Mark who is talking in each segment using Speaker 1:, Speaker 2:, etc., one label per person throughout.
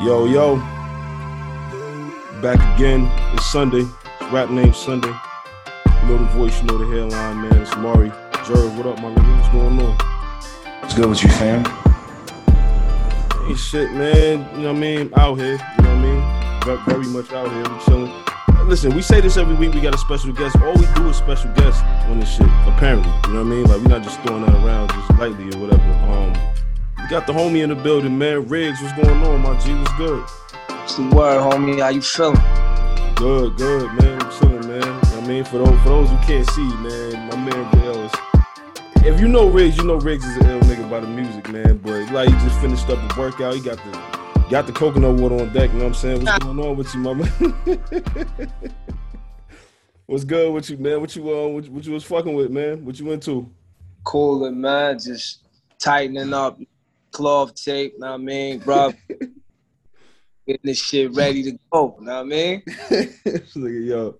Speaker 1: Yo, yo. Back again. It's Sunday. It's rap name Sunday. You know the voice, you know the hairline, man. It's Mari. Jerv, what up, my nigga? What's going on?
Speaker 2: What's good with you, fam?
Speaker 1: Ain't shit, man. You know what I mean? Out here. You know what I mean? Ve- Very much out here. We chilling. Listen, we say this every week. We got a special guest. All we do is special guests on this shit. Apparently, you know what I mean? Like we're not just throwing that around just lightly or whatever. Um, got the homie in the building, man. Riggs, what's going on, my G? What's good?
Speaker 3: What's the word, homie? How you feeling?
Speaker 1: Good, good, man. I'm chilling, man. I mean, for those for those who can't see, man, my man Real is. If you know Riggs, you know Riggs is an ill nigga by the music, man. But like he just finished up a workout, he got the got the coconut water on deck. You know what I'm saying? What's going on with you, mama? What's good with you, man? What you uh, what, you was fucking with, man? What you into?
Speaker 3: Cooling, man. Just tightening up cloth tape, know what I mean, bro? Getting this shit ready to go, know what I mean?
Speaker 1: this nigga, yo.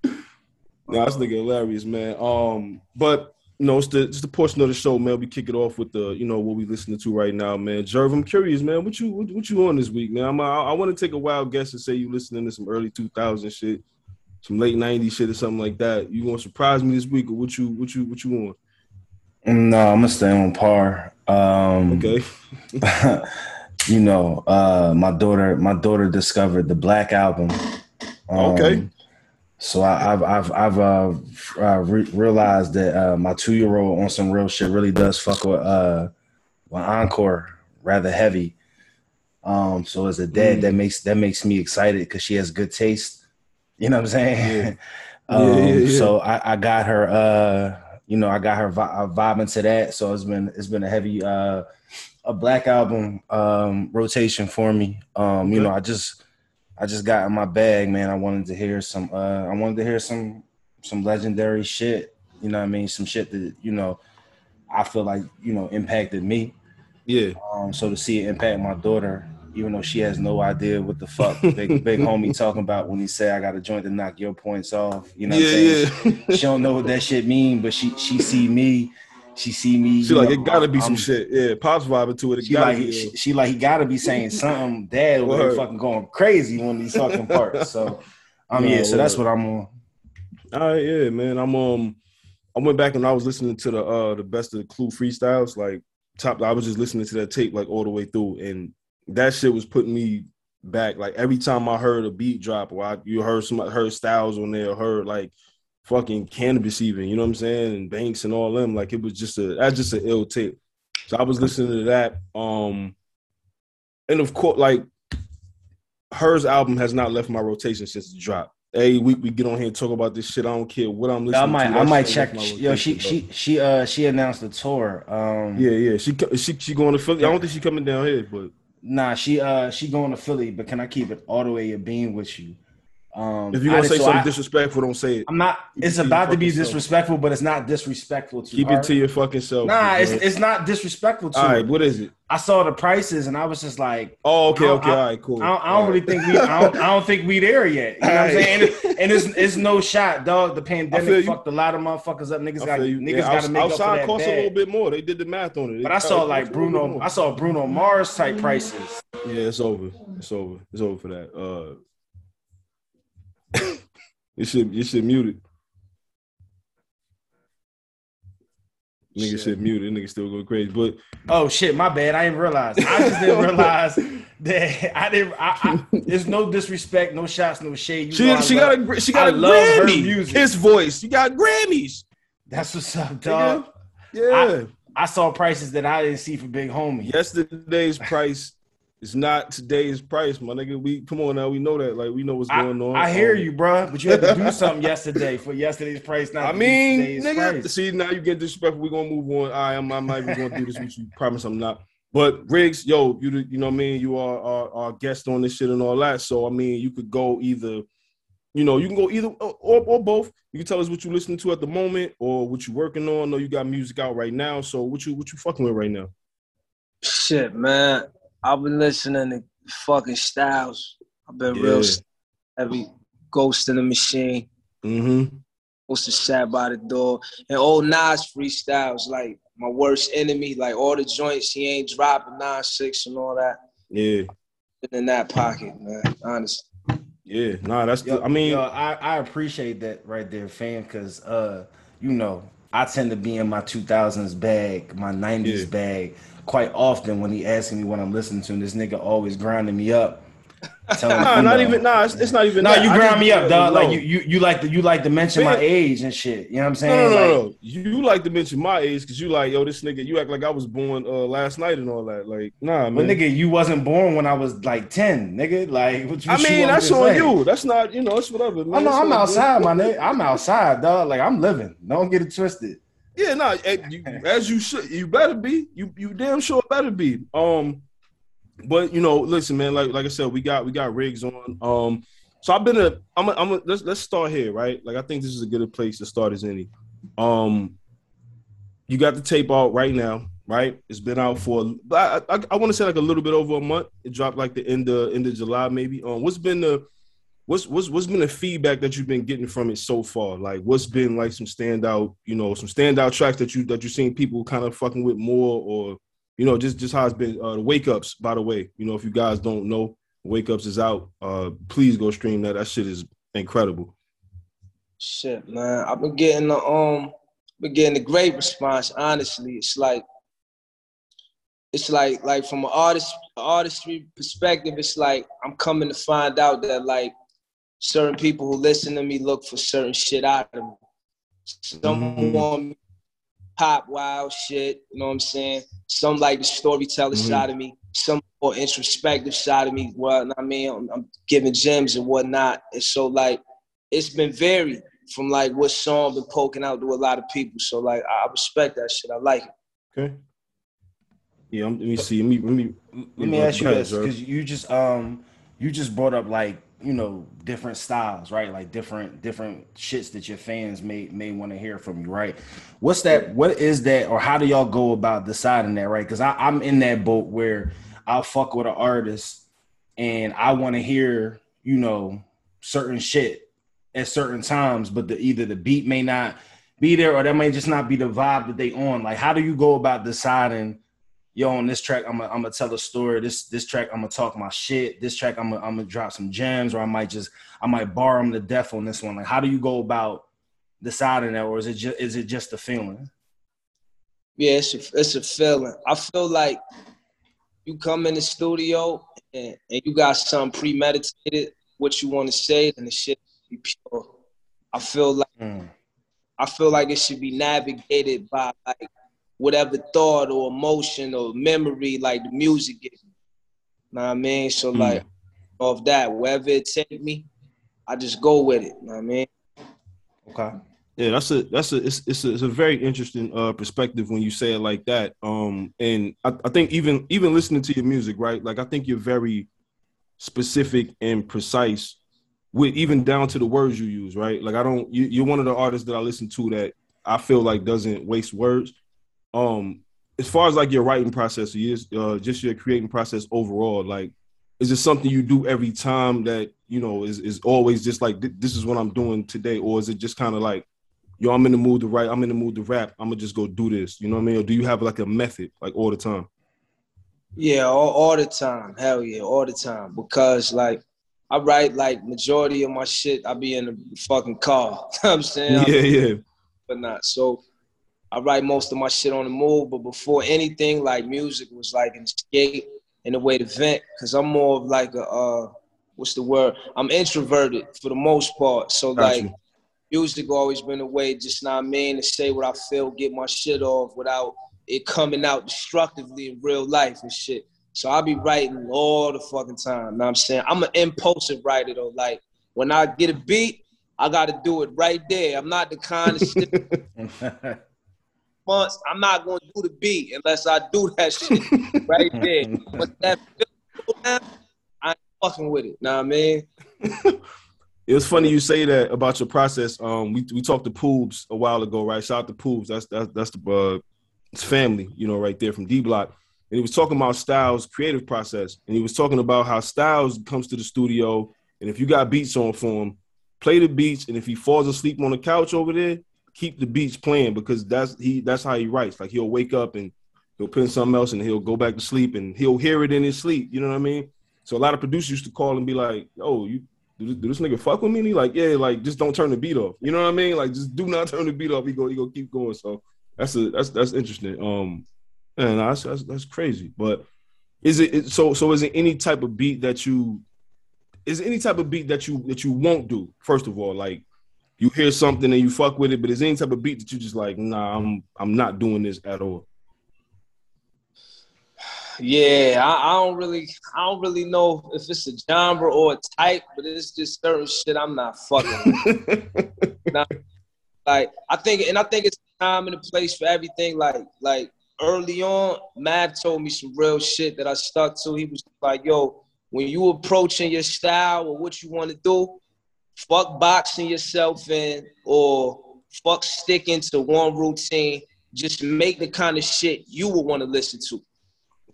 Speaker 1: Nah, this nigga hilarious, man. Um, but you know, it's the it's the portion of the show, man. We kick it off with the, you know, what we listening to right now, man. Jerv, I'm curious, man. What you what, what you on this week, man? I'm, I, I want to take a wild guess and say you listening to some early 2000 shit, some late 90s shit or something like that. You gonna surprise me this week, or what you what you what you on?
Speaker 2: No, I'm gonna stay on par. Um,
Speaker 1: Okay.
Speaker 2: you know, uh, my daughter, my daughter discovered the Black album. Um,
Speaker 1: Okay.
Speaker 2: So I, I've I've I've uh, uh, re- realized that uh, my two year old on some real shit really does fuck with uh, with Encore rather heavy. Um, so as a dad,
Speaker 1: Mm.
Speaker 2: that makes that makes me excited because she has good taste. You know what I'm saying?
Speaker 1: Yeah.
Speaker 2: um,
Speaker 1: Yeah, yeah, yeah.
Speaker 2: So I, I got her. You know, I got her vi- uh, vibing to that. So it's been it's been a heavy uh, a black album um, rotation for me. Um, You know, I just I just got in my bag, man. I wanted to hear some. Uh, I wanted to hear some some legendary shit. You know what I mean? Some shit that you know I feel like you know impacted me.
Speaker 1: Yeah.
Speaker 2: Um, so to see it impact my daughter, even though she has no idea what the fuck big big homie talking about when he say I got a joint to knock your points off. You know what I'm saying?
Speaker 1: yeah, yeah.
Speaker 2: She don't know what that shit mean, but she she see me, she see me.
Speaker 1: she like
Speaker 2: know,
Speaker 1: it gotta be some
Speaker 2: I'm-
Speaker 1: shit. Yeah, pops vibing to it. It
Speaker 2: She like
Speaker 1: be.
Speaker 2: she, she like he gotta be saying something. Dad there fucking going crazy when these fucking parts. So um
Speaker 1: Nah,
Speaker 2: yeah, so that's what I'm on.
Speaker 1: All right, yeah, man. I'm um, I went back and I was listening to the uh the best of the Clue freestyles, like top. I was just listening to that tape like all the way through, and that shit was putting me back. Like every time I heard a beat drop, or I, you heard some heard Styles on there, heard like fucking Canibus even, you know what I'm saying, and Banks and all them. Like it was just a that's just an ill tape. So I was listening to that. Um, and of course, like hers album has not left my rotation since the drop. Every week we get on here and talk about this shit. I don't care what I'm listening
Speaker 2: I might
Speaker 1: to.
Speaker 2: I might check. Yo, she she she uh she announced the tour. Um.
Speaker 1: Yeah, yeah. She she she going to Philly. I don't think she coming down here, but
Speaker 2: Nah, she uh she going to Philly, but can I keep it all the way a beam with you? Um
Speaker 1: if you're gonna say
Speaker 2: so
Speaker 1: something
Speaker 2: I-
Speaker 1: disrespectful, don't say it.
Speaker 2: I'm not
Speaker 1: Keep
Speaker 2: it's about to be
Speaker 1: fucking self.
Speaker 2: disrespectful, but it's not disrespectful to
Speaker 1: Keep
Speaker 2: her.
Speaker 1: it to your fucking self.
Speaker 2: Nah, it's it's not disrespectful to
Speaker 1: all right. What is it?
Speaker 2: I saw the prices and I was just like,
Speaker 1: Oh, okay, okay, all right, cool.
Speaker 2: I don't, I don't
Speaker 1: right.
Speaker 2: really think we I don't, I don't think we there yet. You know what I'm saying? And, and it's it's no shot, dog. The pandemic fucked a lot of motherfuckers up. Niggas got
Speaker 1: you.
Speaker 2: niggas
Speaker 1: Yeah,
Speaker 2: got to make up for
Speaker 1: outside
Speaker 2: that
Speaker 1: costs a little bit more. They did the math on it.
Speaker 2: But I saw like
Speaker 1: a little bit
Speaker 2: Bruno. I saw Bruno Mars type prices.
Speaker 1: Yeah, it's over. It's over. It's over for that. Uh, you should you should mute it. Nigga
Speaker 2: Shit.
Speaker 1: shit muted. Nigga still go crazy. But
Speaker 2: Oh shit, my bad. I didn't realize. I just didn't realize that I didn't. I, I, there's no disrespect, no shots, no shade. You
Speaker 1: she she
Speaker 2: love-
Speaker 1: got a she got
Speaker 2: I
Speaker 1: a Grammy.
Speaker 2: music.
Speaker 1: His voice. You got Grammys.
Speaker 2: That's what's up, dog.
Speaker 1: Nigga. Yeah.
Speaker 2: I saw prices that I didn't see for Big Homie.
Speaker 1: Yesterday's price is not today's price, my nigga. We come on now. We know that. Like we know what's
Speaker 2: I,
Speaker 1: going on.
Speaker 2: I hear
Speaker 1: Um,
Speaker 2: you, bruh, but you had to do something yesterday for yesterday's price. Not
Speaker 1: I mean, nigga,
Speaker 2: price.
Speaker 1: see now you get disrespectful. We're gonna move on. I am. I'm not even gonna do this with you. Promise I'm not. But Riggs, yo, you you know what I mean. You are our, our guest on this shit and all that. So I mean, you could go either, you know, you can go either or, or, or both. You can tell us what you're listening to at the moment or what you're working on. I know you got music out right now. So what you what you fucking with right now?
Speaker 3: Shit, man. I've been listening to fucking Styles. I've been
Speaker 1: Yeah.
Speaker 3: real heavy. Ghost in the Machine.
Speaker 1: Mm-hmm.
Speaker 3: What's the sat by the door? And old Nas freestyles, like my worst enemy, like all the joints he ain't dropping, nine six and all that.
Speaker 1: Yeah.
Speaker 3: in that pocket, man. Honestly.
Speaker 1: Yeah, nah, that's.
Speaker 2: Yo,
Speaker 1: the, I mean,
Speaker 2: yo, I, I appreciate that right there, fam, because uh, you know, I tend to be in my 2000s bag, my 90s
Speaker 1: Yeah.
Speaker 2: bag, quite often when he asking me what I'm listening to. And this nigga always grinding me up. Telling
Speaker 1: nah,
Speaker 2: you
Speaker 1: not
Speaker 2: know.
Speaker 1: even. Nah, it's, it's not even.
Speaker 2: No,
Speaker 1: that.
Speaker 2: you grind me up, dog.
Speaker 1: no.
Speaker 2: Like you, you, you like to, you like to mention my age and shit. You know what I'm saying?
Speaker 1: no, no,
Speaker 2: Like,
Speaker 1: no. You like to mention my age because you like, yo, this nigga. You act like I was born uh, last night and all that. Like, nah,
Speaker 2: But nigga, you wasn't born when I was like 10, nigga. Like, what you,
Speaker 1: I
Speaker 2: what you
Speaker 1: mean, that's on
Speaker 2: say?
Speaker 1: you. That's not, you know, it's whatever. Man.
Speaker 2: I know I'm
Speaker 1: good.
Speaker 2: outside, my nigga. I'm outside, dog. Like I'm living. Don't get it twisted.
Speaker 1: Yeah, no, eh, as you should, you better be. You you damn sure better be. Um, but you know, listen, man. Like like I said, we got we got Riggs on. Um, so I've been a. I'm a, I'm a, let's let's start here, right? Like I think this is a good place to start as any. Um, you got the tape out right now, right? It's been out for I I, I want to say like a little bit over a month. It dropped like the end of end of July, maybe. Um, what's been the What's what's what's been the feedback that you've been getting from it so far? Like, what's been like some standout, you know, some standout tracks that you that you've seen people kind of fucking with more, or you know, just just how it's been. Uh, the wake ups, by the way, you know, if you guys don't know, wake ups is out. Uh, please go stream that. That shit is incredible.
Speaker 3: Shit, man. I've been getting the um been getting a great response, honestly. It's like it's like like from an artist artistry perspective, it's like I'm coming to find out that like certain people who listen to me look for certain shit out of me. Some
Speaker 1: Mhm.
Speaker 3: want me pop wild shit, you know what I'm saying? Some like the storyteller
Speaker 1: Mhm.
Speaker 3: side of me, some more introspective side of me. Well, I mean, I'm, I'm giving gems and whatnot. And so like it's been varied from like what song been poking out to a lot of people. So like I respect that shit. I like it.
Speaker 1: Okay. Yeah, I'm, let me see. Let me let me
Speaker 2: Let me ask you this because you just um you just brought up like you know different styles, right? Like different different shits that your fans may may want to hear from you, right? What's that? What is that, or how do y'all go about deciding that, right? Because I'm in that boat where I'll fuck with an artist and I want to hear you know certain shit at certain times, but the either the beat may not be there or that may just not be the vibe that they on. Like, how do you go about deciding? Yo, on this track, I'm gonna I'm gonna tell a story. This this track, I'm gonna talk my shit. This track, I'm gonna I'm gonna drop some gems, or I might just I might bar them to death on this one. Like, how do you go about deciding that, or is it just is it just a feeling?
Speaker 3: Yeah, it's a, it's a feeling. I feel like you come in the studio and, and you got something premeditated, what you want to say, and the shit be pure. I feel like
Speaker 2: Mm.
Speaker 3: I feel like it should be navigated by like whatever thought or emotion or memory like the music gives me. Know what I mean? So
Speaker 1: Mm.
Speaker 3: like off that, wherever it take me, I just go with it. Know what I mean?
Speaker 2: Okay.
Speaker 1: Yeah, that's a that's a it's it's a, it's a very interesting uh perspective when you say it like that. Um, and I, I think even even listening to your music, right? Like I think you're very specific and precise with even down to the words you use, right? Like I don't you, you're one of the artists that I listen to that I feel like doesn't waste words. Um, as far as like your writing process is, uh, just your creating process overall, like is it something you do every time that you know is is always just like "Th- this is what I'm doing today, or is it just kind of like yo, I'm in the mood to write, I'm in the mood to rap, I'm gonna just go do this, you know what I mean? Or do you have like a method like all the time?
Speaker 3: Yeah, all, all the time. Hell yeah, all the time. Because like I write like majority of my shit, I be in the fucking car. You know what I'm saying?
Speaker 1: Yeah, yeah.
Speaker 3: But not. So I write most of my shit on the move. But before anything, like music was like an escape and a way to vent. Cause I'm more of like a uh what's the word? I'm introverted for the most part. So
Speaker 1: Got
Speaker 3: like music always been a way, just not mean to say what I feel, get my shit off without it coming out destructively in real life and shit. So I be writing all the fucking time. Know what I'm saying? I'm an impulsive writer though. Like when I get a beat, I gotta do it right there. I'm not the kind of shit months. I'm not gonna do the beat unless I do that shit right there. But that feel I ain't fucking with it. Know what I mean?
Speaker 1: It was funny you say that about your process. Um, we we talked to Poobs a while ago, right? Shout out to Poobs. That's that's that's the uh, his family, you know, right there from D Block. And he was talking about Styles' creative process, and he was talking about how Styles comes to the studio, and if you got beats on for him, play the beats, and if he falls asleep on the couch over there, keep the beats playing because that's he that's how he writes. Like he'll wake up and he'll put something else, and he'll go back to sleep, and he'll hear it in his sleep. You know what I mean? So a lot of producers used to call and be like, "Oh, you do this, do this nigga fuck with me?" And he like, "Yeah, like just don't turn the beat off." You know what I mean? Like just do not turn the beat off. He go, he go keep going. So that's a that's that's interesting. Um, and that's that's, that's crazy. But is it so? So is it any type of beat that you? Is any type of beat that you that you won't do? First of all, like you hear something and you fuck with it, but is any type of beat that you just like, nah, I'm I'm not doing this at all.
Speaker 3: Yeah, I, I, don't really, I don't really know if it's a genre or a type, but it's just certain shit I'm not fucking. like I think, and I think it's time and a place for everything. Like, like early on, Mav told me some real shit that I stuck to. He was like, "Yo, when you approaching your style or what you want to do, fuck boxing yourself in or fuck sticking to one routine. Just make the kind of shit you would want to listen to."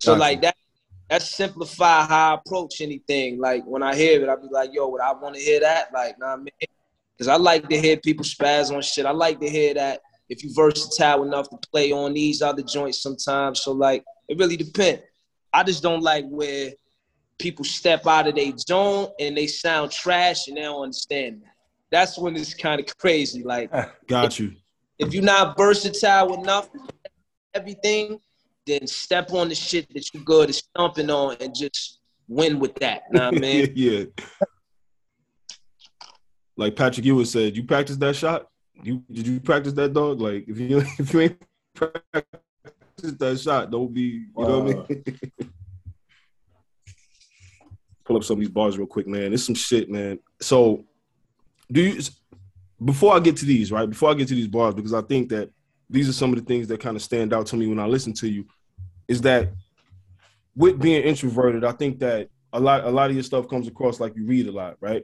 Speaker 3: So gotcha. like that that simplify how I approach anything. Like when I hear it, I'll be like, yo, would I want to hear that? Like, nah, man. Because I like to hear people spaz on shit. I like to hear that if you versatile enough to play on these other joints sometimes. So like it really depends. I just don't like where people step out of their zone and they sound trash and they don't understand that. That's when it's kind of crazy. Like
Speaker 1: got you.
Speaker 3: If, if you're not versatile enough, everything, then step on the shit that you're good at stomping on and just win with that. Know what I mean?
Speaker 1: yeah. Like Patrick Ewing said, you practice that shot? You did you practice that dog? Like if you if you ain't practice that shot, don't be you wow. know what I mean? Pull up some of these bars real quick, man. It's some shit, man. So do you before I get to these, right? Before I get to these bars, because I think that these are some of the things that kind of stand out to me when I listen to you, is that with being introverted, I think that a lot a lot of your stuff comes across like you read a lot, right?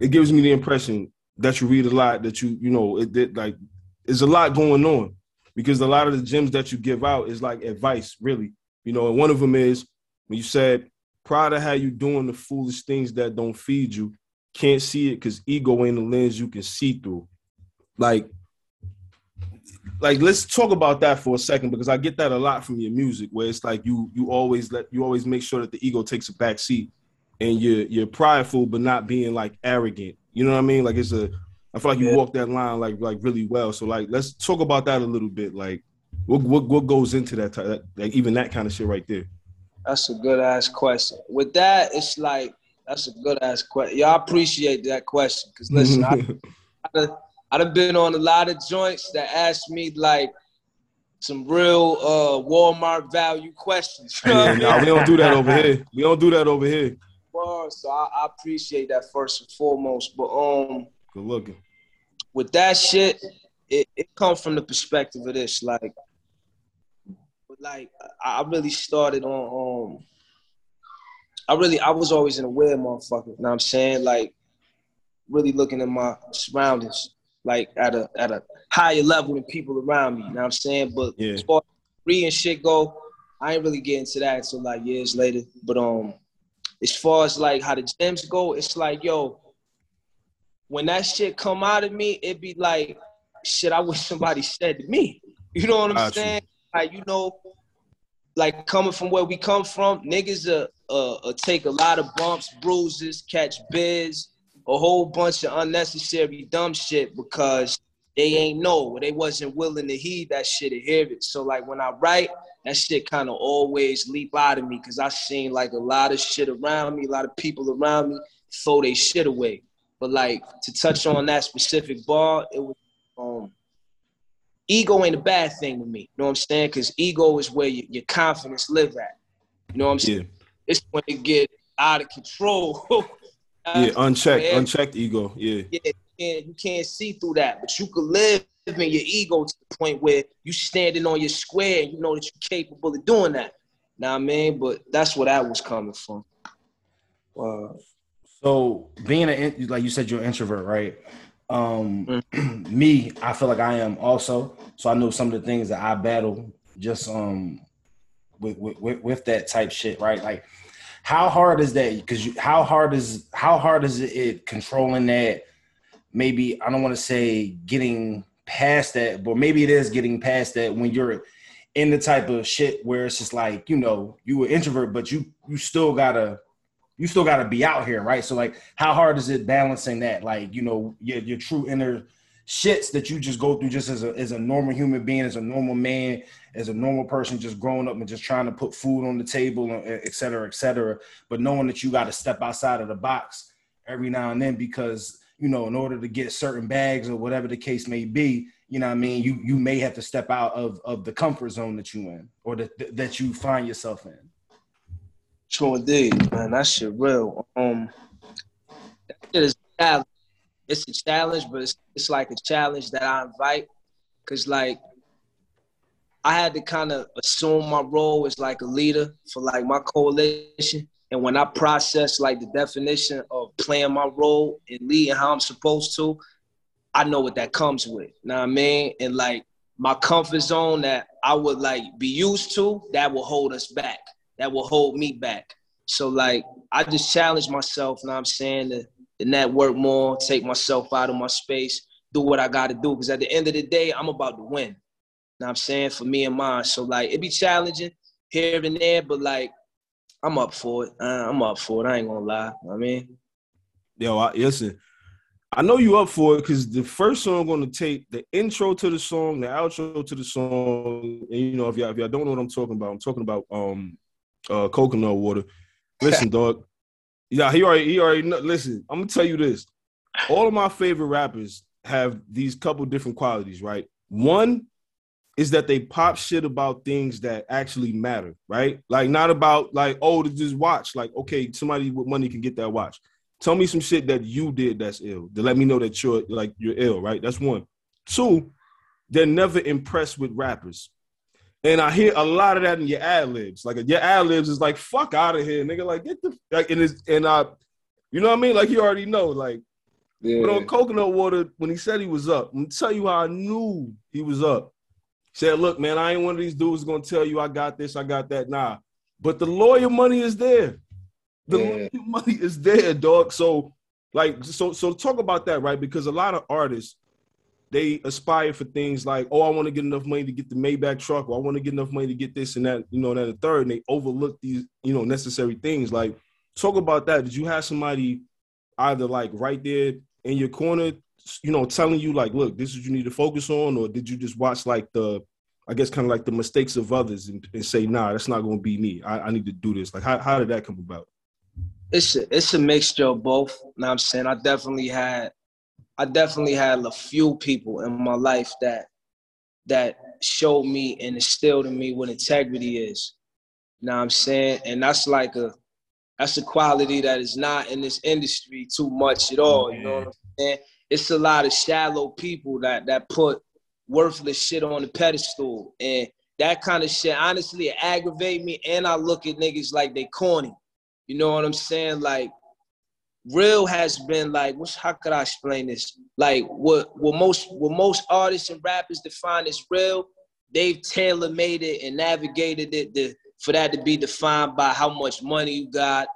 Speaker 1: It gives me the impression that you read a lot, that you you know it, it like there's a lot going on because a lot of the gems that you give out is like advice, really. You know, and one of them is when you said, "Proud of how you doing the foolish things that don't feed you. Can't see it because ego ain't the lens you can see through." Like like let's talk about that for a second because I get that a lot from your music where it's like you you always let you always make sure that the ego takes a back seat and you're you're prideful but not being like arrogant. You know what I mean? Like it's a I feel like you yeah. walk that line like like really well. So like let's talk about that a little bit. Like what what, what goes into that, that like even that kind of shit right there.
Speaker 3: That's a good ass question. With that, it's like that's a good ass question. Y'all appreciate that question because listen, I, I, done been on a lot of joints that ask me like some real uh, Walmart value questions.
Speaker 1: You know yeah, nah, we don't do that over here. We don't do that over here.
Speaker 3: Well, so I, I, appreciate that first and foremost. But um,
Speaker 1: good looking.
Speaker 3: With that shit, it, it comes from the perspective of this. Like, like I really started on um. I really I was always an aware motherfucker. You know what I'm saying? Like, really looking at my surroundings like at a at a higher level than people around me. You know what I'm saying? But yeah. as far as free and shit go, I ain't really getting to that until like years later. But um, as far as like how the gems go, it's like yo, when that shit come out of me, it be like shit. I wish somebody said to me. You know what I'm Got saying? You. Like you know, like coming from where we come from, niggas uh, uh, uh take a lot of bumps, bruises, catch biz, a whole bunch of unnecessary dumb shit because they ain't know they wasn't willing to heed that shit or hear it. So like when I write, that shit kind of always leap out of me because I seen like a lot of shit around me, a lot of people around me throw they shit away. But like to touch on that specific bar, it was um ego ain't a bad thing to me. You know what I'm saying? Because ego is where your, your confidence live at. You know what I'm saying? Yeah. It's when it get out of control
Speaker 1: yeah, unchecked, unchecked ego. Yeah.
Speaker 3: Yeah, you can't, you can't see through that, but you could live in your ego to the point where you standing on your square and you know that you're capable of doing that. Now I mean, but that's where that was coming from.
Speaker 2: Wow. So being a like you said, you're an introvert, right? Um, mm-hmm. me, I feel like I am also. So I know some of the things that I battle just um with with, with that type shit, right? Like how hard is that? Because how hard is how hard is it controlling that? Maybe I don't want to say getting past that, but maybe it is getting past that when you're in the type of shit where it's just like you know you were introvert, but you you still gotta you still got to be out here, right? So like, how hard is it balancing that? Like, you know, your your true inner shits that you just go through just as a as a normal human being, as a normal man, as a normal person, just growing up and just trying to put food on the table, uh, uh, et cetera, et cetera. But knowing that you got to step outside of the box every now and then because you know, in order to get certain bags or whatever the case may be, you know what I mean, you you may have to step out of of the comfort zone that you in or that that you find yourself in.
Speaker 3: True indeed, man. That shit real. Um that shit is. It's a challenge, but it's, it's like a challenge that I invite. Cause like I had to kind of assume my role as like a leader for like my coalition. And when I process like the definition of playing my role and leading how I'm supposed to, I know what that comes with. You know what I mean? And like my comfort zone that I would like be used to, that will hold us back. That will hold me back. So like I just challenge myself, you know what I'm saying, to, to network more, take myself out of my space, do what I gotta do. Because at the end of the day, I'm about to win. You know I'm saying? For me and mine. So like it be challenging here and there, but like I'm up for it. Uh, I'm up for it. I ain't gonna lie. You know I mean,
Speaker 1: yo, I, listen. I know you up for it because the first song I'm to take the intro to the song, the outro to the song, and you know if y'all if y'all don't know what I'm talking about, I'm talking about um uh coconut water. Listen, dog. Yeah, he already he already know, listen. I'm gonna tell you this. All of my favorite rappers have these couple different qualities, right? One is that they pop shit about things that actually matter, right? Like not about like oh to just watch. Like okay, somebody with money can get that watch. Tell me some shit that you did that's ill to let me know that you're like you're ill, right? That's one. Two, they're never impressed with rappers. And I hear a lot of that in your ad libs. Like your ad libs is like, fuck out of here, nigga. Like, get the like and it's and I you know what I mean? Like you already know, like yeah. but on coconut water, when he said he was up, I'm tell you how I knew he was up. He said, look, man, I ain't one of these dudes gonna tell you I got this, I got that. Nah. But the lawyer money is there. The yeah. money is there, dog. So, like, so so talk about that, right? Because a lot of artists they aspire for things like, oh, I want to get enough money to get the Maybach truck, or I want to get enough money to get this and that, you know, and that and third, and they overlook these, you know, necessary things. Like, talk about that. Did you have somebody either like right there in your corner, you know, telling you like, look, this is you need to focus on, or did you just watch like the, I guess, kind of like the mistakes of others and, and say, nah, that's not going to be me. I, I need to do this. Like, how how did that come about?
Speaker 3: it's a, it's a mixture of both. You know what I'm saying? I definitely had I definitely had a few people in my life that that showed me and instilled in me what integrity is. You know what I'm saying? And that's like a that's a quality that is not in this industry too much at all. You know what I'm saying? It's a lot of shallow people that that put worthless shit on the pedestal. And that kind of shit, honestly, it aggravate me. And I look at niggas like they corny. You know what I'm saying? Like, real has been like, what's how could I explain this? Like, what what most what most artists and rappers define as real, they've tailor made it and navigated it to, for that to be defined by how much money you got,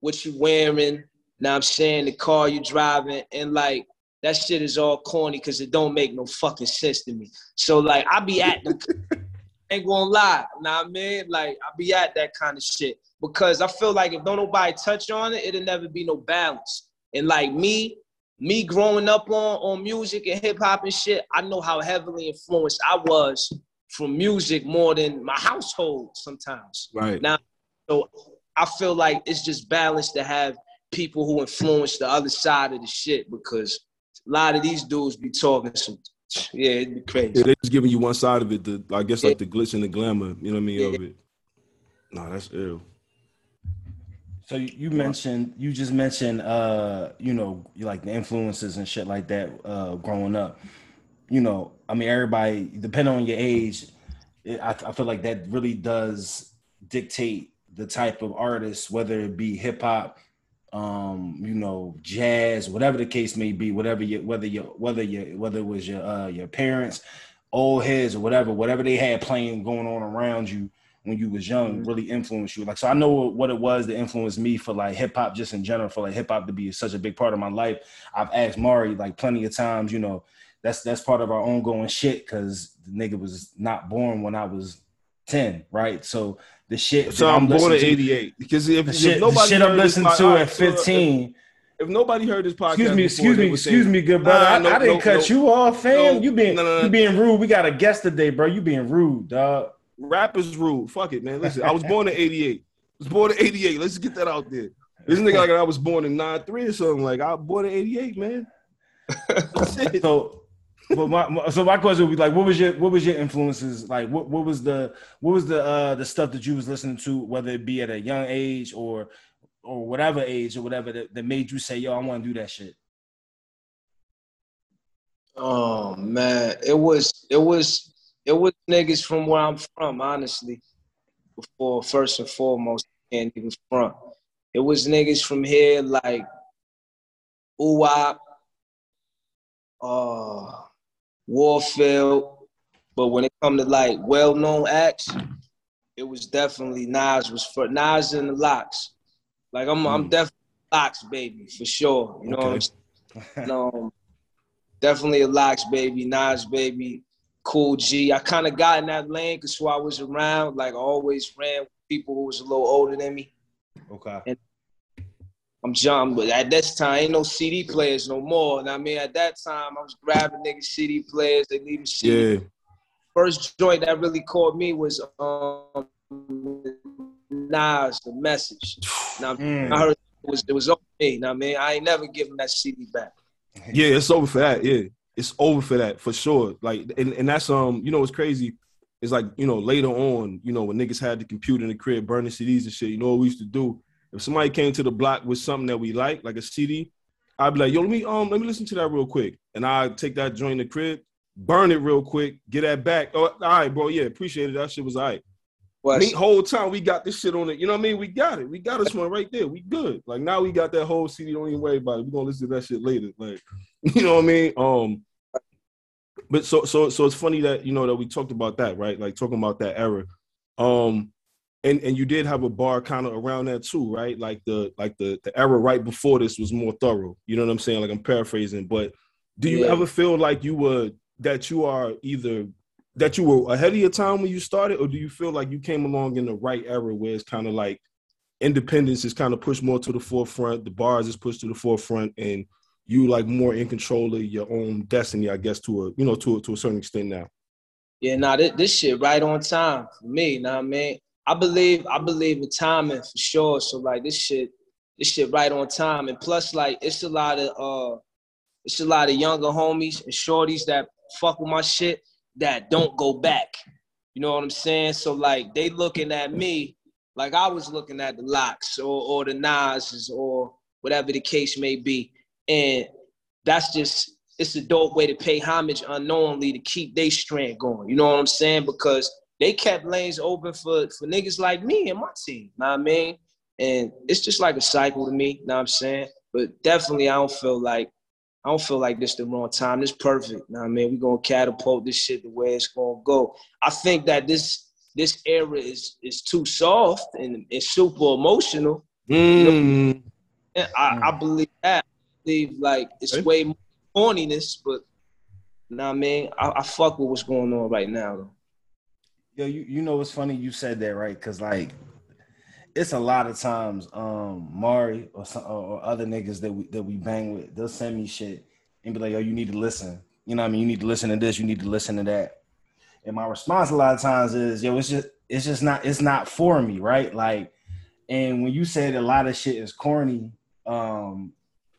Speaker 3: what you wearing. Now I'm saying the car you driving, and like that shit is all corny because it don't make no fucking sense to me. So like I be at the ain't gonna lie, now I mean like I be at that kind of shit because I feel like if don't nobody touch on it, it'll never be no balance. And like me, me growing up on on music and hip hop and shit, I know how heavily influenced I was from music more than my household sometimes.
Speaker 1: Right
Speaker 3: now, so I feel like it's just balance to have people who influence the other side of the shit because a lot of these dudes be talking some yeah, it'd be crazy.
Speaker 1: Yeah, they're just giving you one side of it, the I guess like the glitz and the glamour, you know what I mean, yeah. of it. No, that's ill.
Speaker 2: So you mentioned you just mentioned uh you know like the influences and shit like that uh growing up. You know, I mean everybody depending on your age, it, I, I feel like that really does dictate the type of artist, whether it be hip hop, um, you know, jazz, whatever the case may be, whatever you whether you whether you whether it was your uh your parents, old heads or whatever, whatever they had playing going on around you when you was young mm-hmm. really influenced you? Like, so I know what it was that influenced me for like hip hop, just in general, for like hip hop to be such a big part of my life. I've asked Mari like plenty of times, you know, that's that's part of our ongoing shit because the nigga was not born when I was 10, right? So the shit.
Speaker 1: So I'm born in '88 because if,
Speaker 2: the
Speaker 1: if
Speaker 2: shit,
Speaker 1: nobody
Speaker 2: the shit I'm listening to at 15.
Speaker 1: If nobody heard this podcast,
Speaker 2: Excuse me, excuse me, excuse me, good brother.
Speaker 1: Nah,
Speaker 2: I,
Speaker 1: no,
Speaker 2: I didn't
Speaker 1: no,
Speaker 2: cut
Speaker 1: no.
Speaker 2: you off, fam. You being you being rude. We got a guest today, bro. You being rude, dog.
Speaker 1: Rap is rude. Fuck it, man. Listen, I was born in '88. I was born in '88. Let's get that out there. This nigga like I was born in '93 or something. Like I was born in '88, man.
Speaker 2: So, but my, my- so my question would be like, what was your what was your influences? Like, what what was the what was the uh the stuff that you was listening to, whether it be at a young age or or whatever age or whatever that, that made you say, yo, I want to do that shit.
Speaker 3: Oh man, it was it was it was niggas from where I'm from, honestly. Before first and foremost, I can't even front. It was niggas from here like Uwap, uh, Warfield. But when it come to like well-known acts, it was definitely Nas was for Nas and the LOX. Like I'm I'm
Speaker 1: Mm.
Speaker 3: definitely LOX baby for sure. You know what I'm
Speaker 1: Okay.
Speaker 3: saying? um, definitely a LOX baby, Nas baby, Kool G. I kind of got in that lane because who I was around, like I always ran with people who was a little older than me.
Speaker 2: Okay.
Speaker 3: I'm John, but at this time, ain't no CD players no more. And I mean, at that time, I was grabbing niggas CD players. They leaving CD.
Speaker 1: Yeah.
Speaker 3: First joint that really caught me was um, Nas, the message. Now
Speaker 2: Mm.
Speaker 3: I heard it was it was over me. Now, I mean, I ain't never giving that CD back.
Speaker 1: Yeah, it's over for that. Yeah, it's over for that for sure. Like, and, and that's um, you know, what's crazy. It's like you know later on, you know, when niggas had the computer in the crib, burning CDs and shit. You know what we used to do? If somebody came to the block with something that we like, like a CD, I'd be like, yo, let me um, let me listen to that real quick, and I take that joint in the crib, burn it real quick, get that back. Oh, all right, bro. Yeah, appreciate it. That shit was all right.
Speaker 3: But
Speaker 1: Me, whole time we got this shit on it. You know what I mean? We got it. We got this one right there. We good. Like now we got that whole CD. Don't even worry about it. We gonna listen to that shit later. Like, you know what I mean? Um, but so so so it's funny that you know that we talked about that, right? Like talking about that era. Um, and and you did have a bar kind of around that too, right? Like the like the the era right before this was more thorough. You know what I'm saying? Like I'm paraphrasing, but do you
Speaker 3: Yeah.
Speaker 1: ever feel like you were that you are either that you were ahead of your time when you started, or do you feel like you came along in the right era where it's kind of like independence is kind of pushed more to the forefront, the bars is pushed to the forefront, and you like more in control of your own destiny, I guess, to a you know to a, to a certain extent now.
Speaker 3: Yeah, nah, this, this shit right on time for me. Know what I believe I believe in timing for sure. So like this shit, this shit right on time. And plus, like it's a lot of uh it's a lot of younger homies and shorties that fuck with my shit that don't go back. You know what I'm saying? So like they looking at me like I was looking at the LOX or or the Nas's or whatever the case may be. And that's just it's a dope way to pay homage unknowingly to keep they strand going. You know what I'm saying? Because they kept lanes open for for niggas like me and my team. Know what I mean? And it's just like a cycle to me, know what I'm saying? But definitely I don't feel like I don't feel like this the wrong time. This perfect. Know what I mean? We're gonna catapult this shit the way it's gonna go. I think that this this era is is too soft and it's super emotional.
Speaker 1: Mm.
Speaker 3: And I, I believe that. I believe like it's way more corniness, but you know what I mean? I, I fuck with what's going on right now though.
Speaker 2: Yo, you, you know what's funny? You said that right because like it's a lot of times um Mari or some or, other niggas that we that we bang with, they'll send me shit and be like, yo, you need to listen. You know what I mean? You need to listen to this, you need to listen to that. And my response a lot of times is, yo, it's just it's just not it's not for me, right? Like, and when you said a lot of shit is corny, um,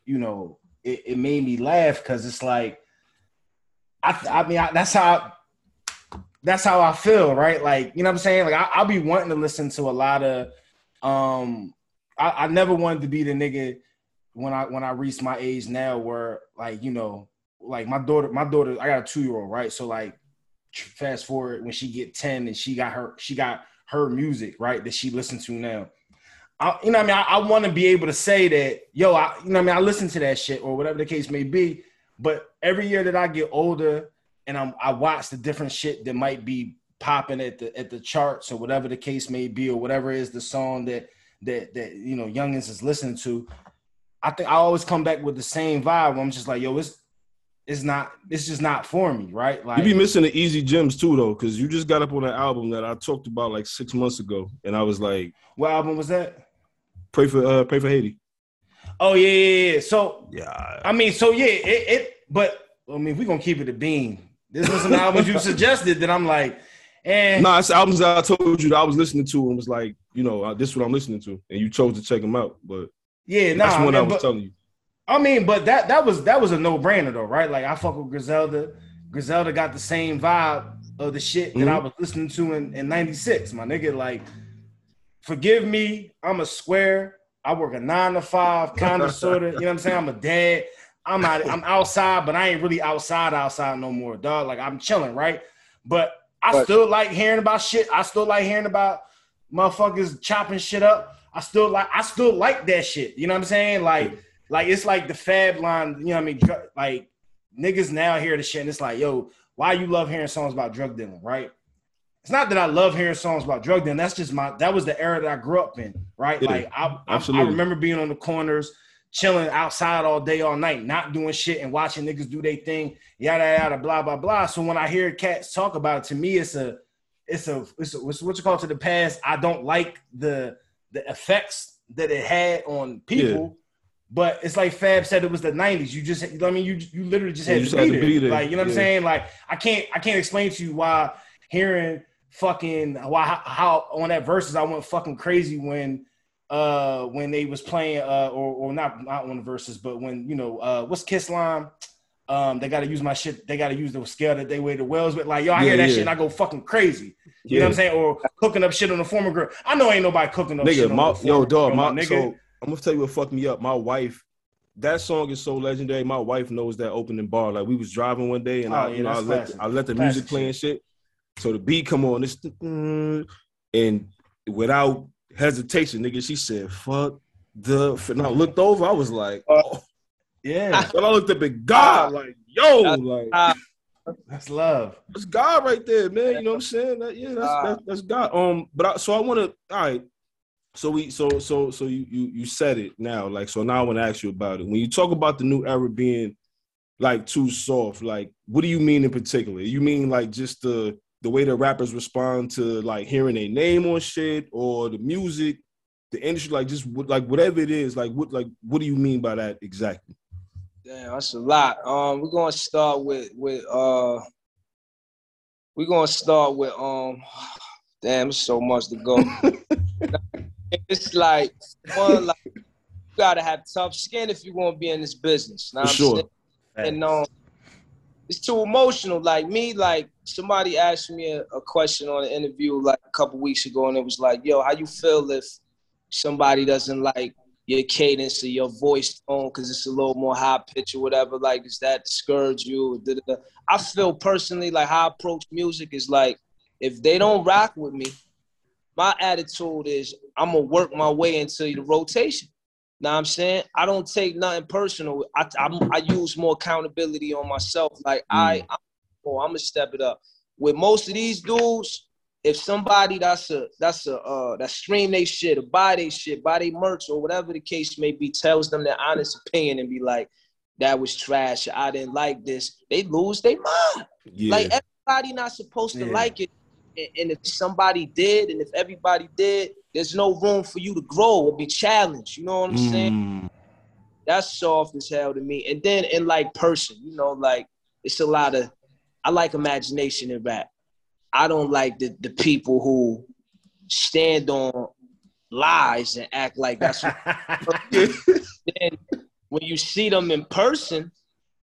Speaker 2: you know, it, it made me laugh because it's like I I mean I, that's how that's how I feel, right? Like, you know what I'm saying? Like I, I'll be wanting to listen to a lot of um I, I never wanted to be the nigga when I when I reached my age now where like, you know, like my daughter, my daughter, I got a two year old, right? So like fast forward when she get 10 and she got her she got her music, right, that she listens to now. I, you know I mean? I, I want to be able to say that, yo, I, you know I mean? I listen to that shit or whatever the case may be. But every year that I get older and I'm, I watch the different shit that might be popping at the at the charts or whatever the case may be or whatever is the song that that that you know youngins is listening to. I think I always come back with the same vibe. I'm just like, yo, it's it's not it's just not for me, right?
Speaker 1: Like you be missing the easy gems too though, because you just got up on an album that I talked about like six months ago, and I was like,
Speaker 2: What album was that?
Speaker 1: Pray for uh Pray for Haiti.
Speaker 2: Oh yeah, yeah, yeah. So
Speaker 1: yeah,
Speaker 2: I mean, so yeah, it, it but I mean, we gonna keep it a bean. This was some albums you suggested that I'm like, and
Speaker 1: nah, it's albums that I told you that I was listening to and was like, you know, uh, this is what I'm listening to, and you chose to check them out. But
Speaker 2: yeah, nah,
Speaker 1: that's what I was
Speaker 2: but,
Speaker 1: telling you.
Speaker 2: I mean, but that that was that was a no brainer though, right? Like I fuck with Griselda. Griselda got the same vibe of the shit that mm-hmm. I was listening to in, in 96. My nigga, like, forgive me, I'm a square. I work a nine to five, kind of sort of, you know what I'm saying? I'm a dad. I'm not, I'm outside, but I ain't really outside, outside no more, dog. Like I'm chilling, right? But I but, still like hearing about shit. I still like hearing about motherfuckers chopping shit up. I still like, I still like that shit. You know what I'm saying? Like, like it's like the fab line, you know what I mean? Like niggas now hear the shit and it's like, yo, why you love hearing songs about drug dealing, right? It's not that I love hearing songs about drug dealing. That's just my that was the era that I grew up in, right? Yeah, like I, I, I remember being on the corners, chilling outside all day, all night, not doing shit and watching niggas do their thing, yada yada, blah blah blah. So when I hear cats talk about it, to me, it's a, it's a, it's, a, it's what you call to the past. I don't like the the effects that it had on people. Yeah but it's like Fab said, it was the '90s. You just, I mean, you you literally just had, to, just be had to, be there. Like you know what yeah. I'm saying? Like I can't I can't explain to you why hearing fucking why how, how on that verses I went fucking crazy when uh when they was playing uh or or not not on the verses, but when you know uh what's Kiss line. Um, they gotta use my shit. They gotta use the scale that they weigh the wells with. Like, yo, I yeah, hear that yeah. shit and I go fucking crazy. You know what I'm saying? Or cooking up shit on the former girl. I know ain't nobody cooking up
Speaker 1: nigga,
Speaker 2: shit.
Speaker 1: My, yo, dog, my, my nigga. So, I'm gonna tell you what fucked me up. My wife, that song is so legendary. My wife knows that opening bar. Like we was driving one day and oh, I, yeah, you know, I let, I let the music play and shit. So the beat come on, this and without hesitation, nigga, she said, "Fuck the." And I looked over. I was like, uh, "Oh,
Speaker 2: yeah."
Speaker 1: But I looked up at God, like, "Yo, like."
Speaker 2: That's love.
Speaker 1: That's God right there, man. You know what I'm saying? That, yeah, that's, that's, that's God. Um, but I, so I want to. All right, so we so so so you you you said it now. Like so now I want to ask you about it. When you talk about the new era being like too soft, like what do you mean in particular? You mean like just the the way the rappers respond to like hearing a name on shit or the music, the industry, like just like whatever it is, like what like what do you mean by that exactly?
Speaker 3: Damn, that's a lot. Um, we're gonna start with with uh, we're gonna start with um, damn, so much to go. it's like one like you gotta have tough skin if you want to be in this business.
Speaker 1: For sure.
Speaker 3: And um, it's too emotional. Like me, like somebody asked me a, a question on an interview like a couple weeks ago, and it was like, "Yo, how you feel if somebody doesn't like your cadence or your voice tone because it's a little more high pitch or whatever? Like, does that discourage you?" I feel personally like how I approach music is like, if they don't rock with me, my attitude is I'm gonna work my way into the rotation. Now I'm saying I don't take nothing personal. I I'm, i use more accountability on myself. Like mm. I, I'm, oh, I'm gonna step it up. With most of these dudes, if somebody that's a that's a uh, that stream they shit or buy they shit, buy they merch or whatever the case may be, tells them their honest opinion and be like, that was trash. I didn't like this. They lose their mind. Yeah. Like everybody not supposed to yeah. like it and if somebody did, and if everybody did, there's no room for you to grow or be challenged. You know what I'm mm. saying? That's soft as hell to me. And then in like person, you know, like it's a lot of I like imagination in rap. I don't like the, the people who stand on lies and act like that's what then when you see them in person,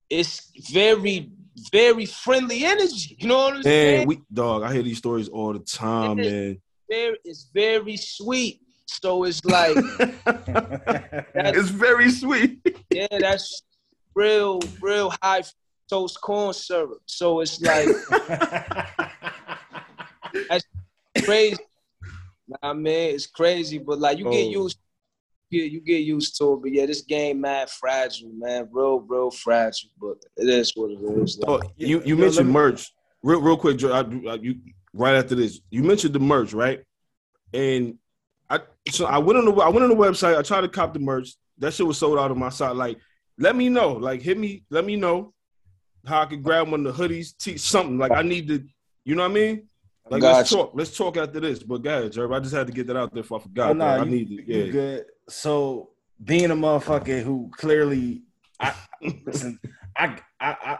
Speaker 3: it's very very friendly energy. You know what I'm saying?
Speaker 1: we dog, I hear these stories all the time, man.
Speaker 3: Very, it's very sweet. So it's like
Speaker 1: it's very sweet.
Speaker 3: yeah, that's real, real high fructose corn syrup. So it's like that's crazy. I mean, it's crazy, but like you oh. get used get you get used to it. But yeah, this game mad fragile, man. Real, real fragile. But it is what it is.
Speaker 1: Oh, you you mentioned merch. Real, real quick, Joe. I, I, you right after this, you mentioned the merch, right? And I so I went on the I went on the website. I tried to cop the merch. That shit was sold out on my site. Like, let me know. Like, hit me. Let me know. how I could grab one of the hoodies, t- something like I need to. You know what I mean? Like
Speaker 3: Gotcha.
Speaker 1: let's talk. Let's talk after this. But guys, Jerv, I just had to get that out there. If I forgot,
Speaker 2: Oh,
Speaker 1: bro.
Speaker 2: nah,
Speaker 1: I
Speaker 2: you-
Speaker 1: need it.
Speaker 2: You
Speaker 1: Yeah.
Speaker 2: good. So being a motherfucker who clearly, I listen, I, I, I,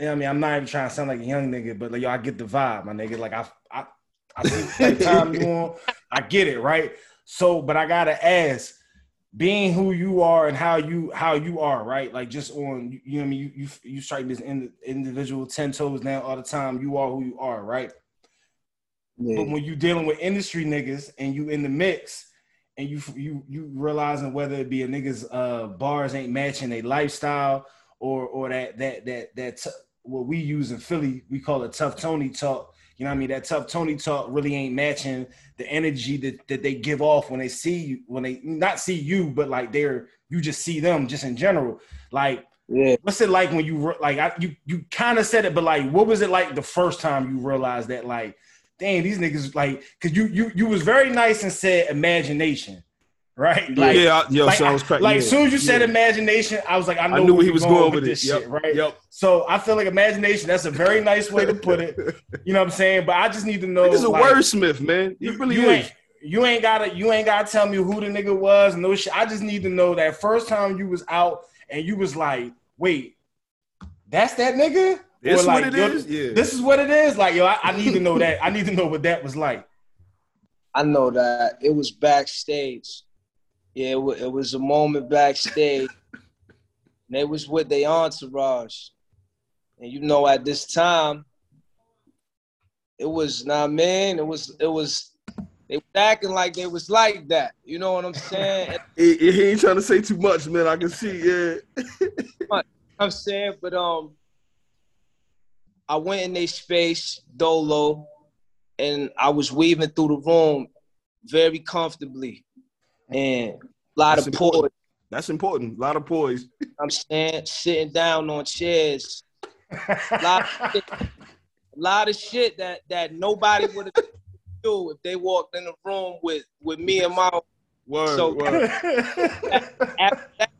Speaker 2: yeah, I mean, I'm not even trying to sound like a young nigga, but like, yo, I get the vibe, my nigga. Like, I, I, I see the time you on. I get it, right? So, but I gotta ask, being who you are and how you how you are, right? Like, just on, you know, what I mean, you you, you strike this in, individual ten toes down all the time. You are who you are, right?
Speaker 3: Yeah.
Speaker 2: But when you dealing with industry niggas and you in the mix and you you you realizing whether it be a niggas uh bars ain't matching their lifestyle or or that that that that t- what we use in Philly we call it tough Tony talk. You know what I mean? That tough Tony talk really ain't matching the energy that, that they give off when they see you, when they not see you, but like they're you just see them just in general. Like
Speaker 3: yeah.
Speaker 2: what's it like when you like I, you you kind of said it, but like what was it like the first time you realized that like, damn, these niggas like because you you you was very nice and said imagination, right? Like,
Speaker 1: yeah, I, yo,
Speaker 2: like,
Speaker 1: so I was cracking.
Speaker 2: like
Speaker 1: yeah,
Speaker 2: as soon as you said
Speaker 1: yeah.
Speaker 2: imagination, I was like, I know
Speaker 1: I knew
Speaker 2: where
Speaker 1: he was
Speaker 2: going,
Speaker 1: going
Speaker 2: with
Speaker 1: with
Speaker 2: this
Speaker 1: it.
Speaker 2: shit,
Speaker 1: Yep.
Speaker 2: right?
Speaker 1: Yep.
Speaker 2: So I feel like imagination. That's a very nice way to put it. You know what I'm saying? But I just need to know.
Speaker 1: He's a
Speaker 2: like,
Speaker 1: wordsmith, man. He
Speaker 2: you,
Speaker 1: really
Speaker 2: you
Speaker 1: is.
Speaker 2: ain't you ain't gotta you ain't gotta tell me who the nigga was no shit. I just need to know that first time you was out and you was like, wait, that's that nigga?
Speaker 1: This
Speaker 2: Or
Speaker 1: what
Speaker 2: like,
Speaker 1: it
Speaker 2: yo,
Speaker 1: is? Yeah.
Speaker 2: This is what it is. Like, yo, I, I need to know that. I need to know what that was like.
Speaker 3: I know that it was backstage. Yeah, it, it was a moment backstage. and they was with their entourage, and you know, at this time, it was nah, man. It was it was they was acting like they was like that. You know what I'm saying?
Speaker 1: he, he ain't trying to say too much, man. I can see. Yeah.
Speaker 3: I'm saying, but um, I went in their space, dolo, and I was weaving through the room very comfortably, and a lot
Speaker 1: That's
Speaker 3: of
Speaker 1: important.
Speaker 3: poise.
Speaker 1: That's important. A lot of poise.
Speaker 3: I'm saying, sitting down on chairs, lot of shit, a lot of shit that that nobody would have do if they walked in the room with with me and my.
Speaker 1: Word.
Speaker 3: So-
Speaker 1: word.
Speaker 3: After that,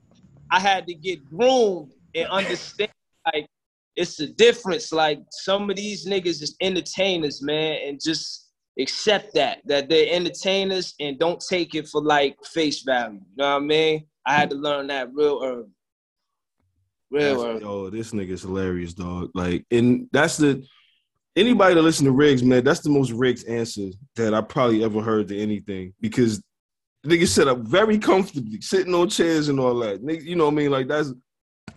Speaker 3: I had to get groomed and understand like it's a difference. Like some of these niggas is entertainers, man, and just accept that that they're entertainers and don't take it for like face value. You know what I mean? I had to learn that real early. Real
Speaker 1: That's-
Speaker 3: early.
Speaker 1: Yo, this nigga's hilarious, dog. Like, and that's the anybody that listen to Riggs, man, that's the most Riggs answer that I probably ever heard to anything because nigga set up very comfortably, sitting on chairs and all that. Nigga, you know what I mean? Like that's